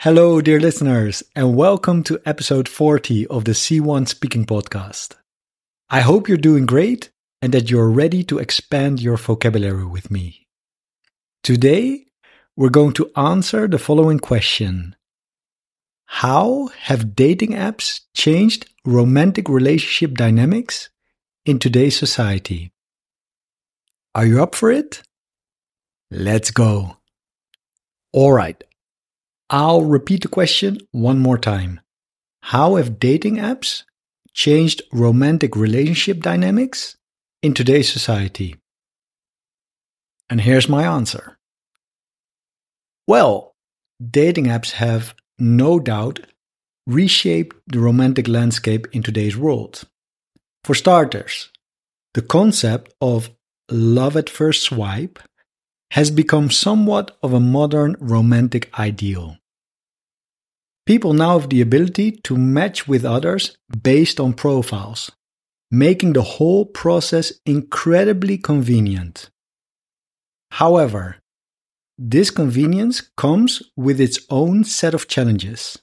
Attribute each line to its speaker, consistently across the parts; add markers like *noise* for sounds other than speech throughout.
Speaker 1: Hello, dear listeners, and welcome to episode 40 of the C1 Speaking Podcast. I hope you're doing great and that you're ready to expand your vocabulary with me. Today, we're going to answer the following question How have dating apps changed romantic relationship dynamics in today's society? Are you up for it? Let's go. All right, I'll repeat the question one more time. How have dating apps changed romantic relationship dynamics in today's society? And here's my answer. Well, dating apps have no doubt reshaped the romantic landscape in today's world. For starters, the concept of love at first swipe has become somewhat of a modern romantic ideal. People now have the ability to match with others based on profiles, making the whole process incredibly convenient. However, this convenience comes with its own set of challenges.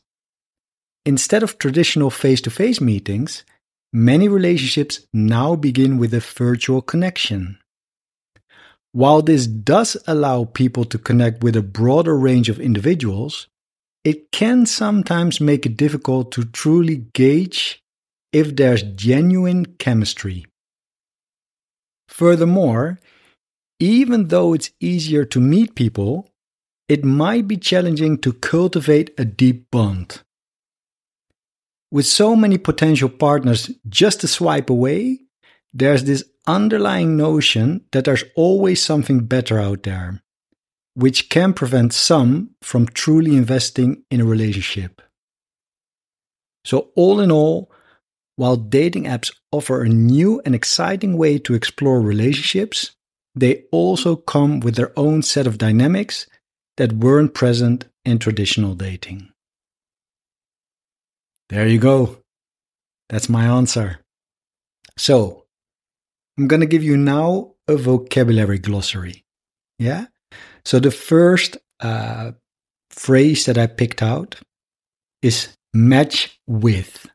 Speaker 1: Instead of traditional face to face meetings, many relationships now begin with a virtual connection. While this does allow people to connect with a broader range of individuals, it can sometimes make it difficult to truly gauge if there's genuine chemistry. Furthermore, even though it's easier to meet people, it might be challenging to cultivate a deep bond. With so many potential partners just a swipe away, there's this underlying notion that there's always something better out there, which can prevent some from truly investing in a relationship. So, all in all, while dating apps offer a new and exciting way to explore relationships, they also come with their own set of dynamics that weren't present in traditional dating. There you go. That's my answer. So, I'm going to give you now a vocabulary glossary. Yeah? So the first uh, phrase that I picked out is match with.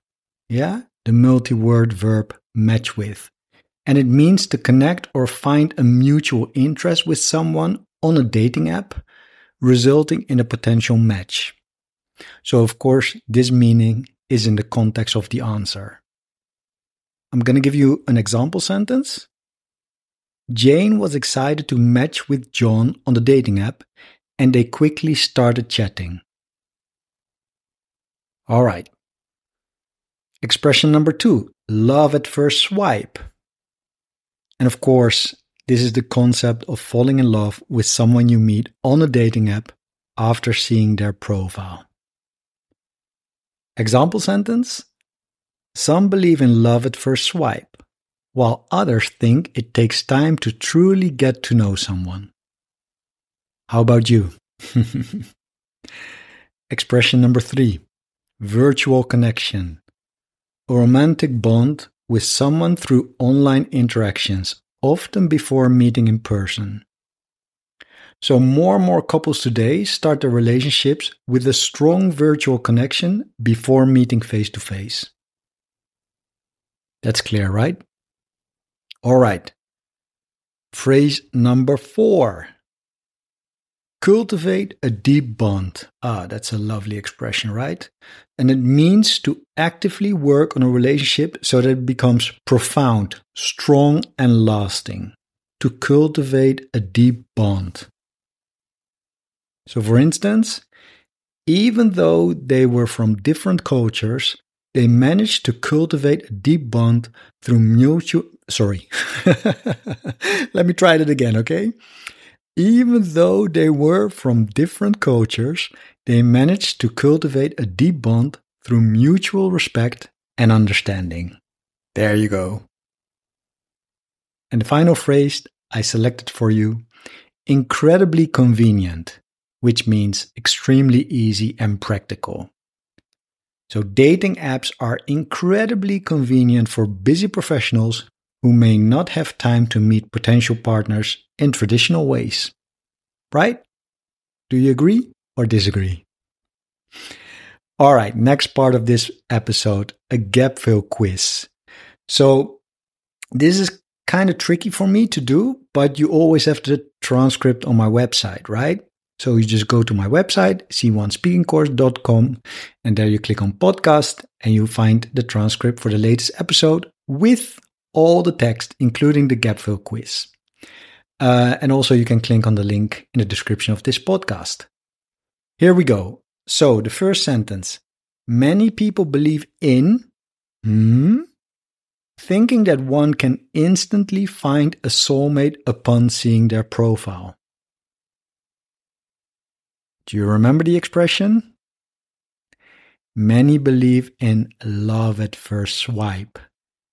Speaker 1: Yeah? The multi word verb match with. And it means to connect or find a mutual interest with someone on a dating app, resulting in a potential match. So, of course, this meaning is in the context of the answer. I'm going to give you an example sentence. Jane was excited to match with John on the dating app, and they quickly started chatting. All right. Expression number two love at first swipe. And of course, this is the concept of falling in love with someone you meet on a dating app after seeing their profile. Example sentence some believe in love at first swipe, while others think it takes time to truly get to know someone. How about you? *laughs* Expression number three virtual connection. A romantic bond with someone through online interactions, often before meeting in person. So, more and more couples today start their relationships with a strong virtual connection before meeting face to face. That's clear, right? All right. Phrase number four cultivate a deep bond. Ah, that's a lovely expression, right? And it means to actively work on a relationship so that it becomes profound, strong, and lasting. To cultivate a deep bond. So, for instance, even though they were from different cultures, they managed to cultivate a deep bond through mutual. Sorry. *laughs* Let me try that again, okay? Even though they were from different cultures, they managed to cultivate a deep bond through mutual respect and understanding. There you go. And the final phrase I selected for you incredibly convenient, which means extremely easy and practical. So, dating apps are incredibly convenient for busy professionals who may not have time to meet potential partners in traditional ways. Right? Do you agree or disagree? All right, next part of this episode a gap fill quiz. So, this is kind of tricky for me to do, but you always have the transcript on my website, right? So you just go to my website, c1speakingcourse.com, and there you click on podcast and you find the transcript for the latest episode with all the text, including the gap fill quiz. Uh, and also you can click on the link in the description of this podcast. Here we go. So the first sentence, many people believe in, hmm, thinking that one can instantly find a soulmate upon seeing their profile. Do you remember the expression? Many believe in love at first swipe,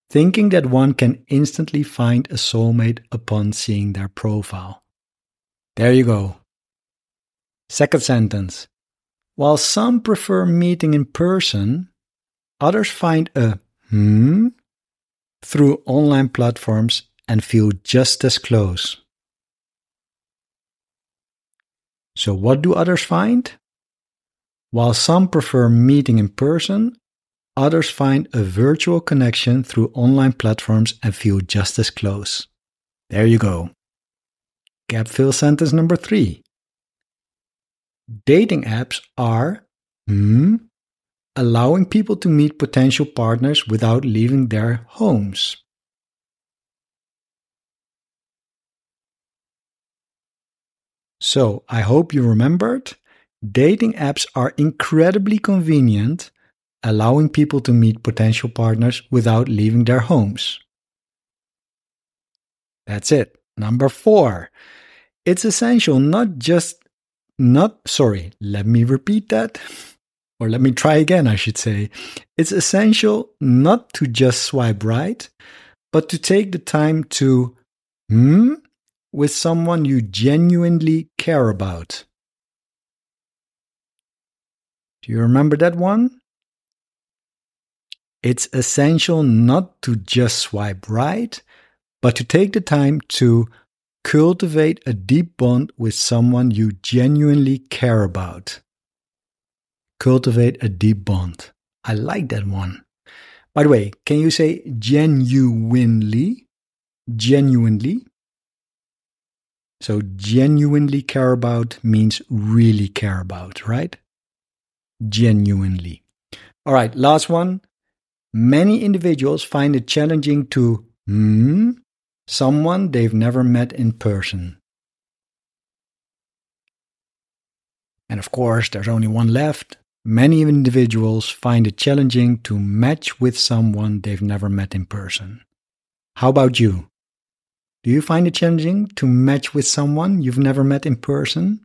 Speaker 1: thinking that one can instantly find a soulmate upon seeing their profile. There you go. Second sentence. While some prefer meeting in person, others find a hmm through online platforms and feel just as close. So, what do others find? While some prefer meeting in person, others find a virtual connection through online platforms and feel just as close. There you go. Gap fill sentence number three. Dating apps are hmm, allowing people to meet potential partners without leaving their homes. So, I hope you remembered dating apps are incredibly convenient, allowing people to meet potential partners without leaving their homes. That's it. Number four, it's essential not just, not, sorry, let me repeat that *laughs* or let me try again, I should say, it's essential not to just swipe right, but to take the time to hmm with someone you genuinely care about. Do you remember that one? It's essential not to just swipe right, but to take the time to cultivate a deep bond with someone you genuinely care about cultivate a deep bond. I like that one. By the way, can you say genuinely? Genuinely? So, genuinely care about means really care about, right? Genuinely. All right, last one. Many individuals find it challenging to hmm, someone they've never met in person. And of course, there's only one left Many individuals find it challenging to match with someone they've never met in person. How about you? Do you find it challenging to match with someone you've never met in person?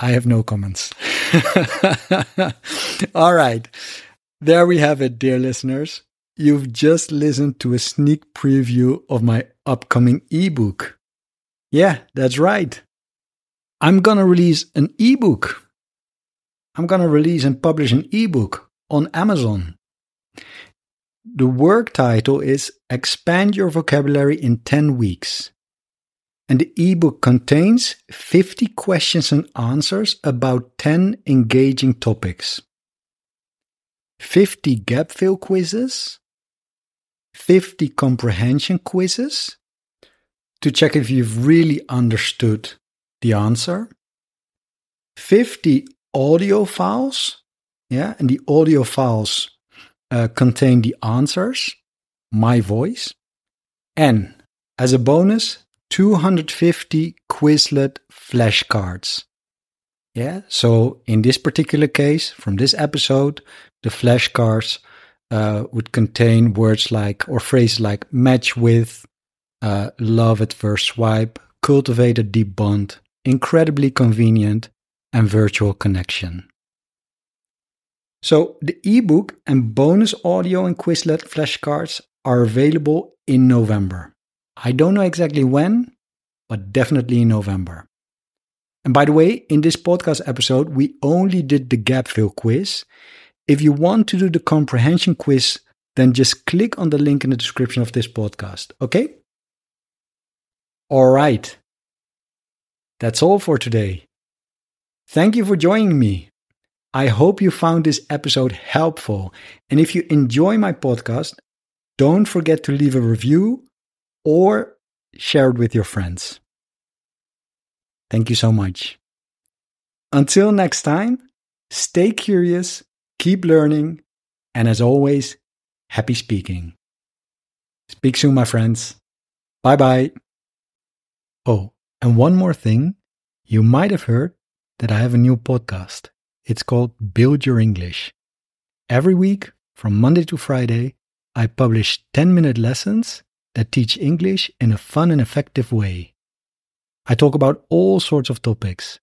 Speaker 1: I have no comments. *laughs* All right. There we have it, dear listeners. You've just listened to a sneak preview of my upcoming ebook. Yeah, that's right. I'm going to release an ebook. I'm going to release and publish an ebook on Amazon. The work title is Expand Your Vocabulary in 10 Weeks. And the ebook contains 50 questions and answers about 10 engaging topics, 50 gap fill quizzes, 50 comprehension quizzes to check if you've really understood the answer, 50 audio files. Yeah, and the audio files uh, contain the answers, my voice, and as a bonus, 250 Quizlet flashcards. Yeah, so in this particular case, from this episode, the flashcards uh, would contain words like or phrases like match with, uh, love at first swipe, cultivate a deep bond, incredibly convenient, and virtual connection. So, the ebook and bonus audio and Quizlet flashcards are available in November. I don't know exactly when, but definitely in November. And by the way, in this podcast episode, we only did the gap fill quiz. If you want to do the comprehension quiz, then just click on the link in the description of this podcast, okay? All right. That's all for today. Thank you for joining me. I hope you found this episode helpful. And if you enjoy my podcast, don't forget to leave a review or share it with your friends. Thank you so much. Until next time, stay curious, keep learning, and as always, happy speaking. Speak soon, my friends. Bye bye. Oh, and one more thing. You might have heard that I have a new podcast. It's called Build Your English. Every week, from Monday to Friday, I publish 10 minute lessons that teach English in a fun and effective way. I talk about all sorts of topics,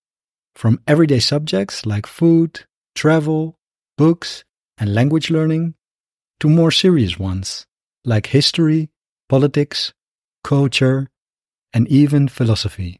Speaker 1: from everyday subjects like food, travel, books, and language learning, to more serious ones like history, politics, culture, and even philosophy.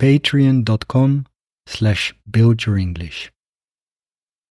Speaker 1: Patreon.com slash build your English.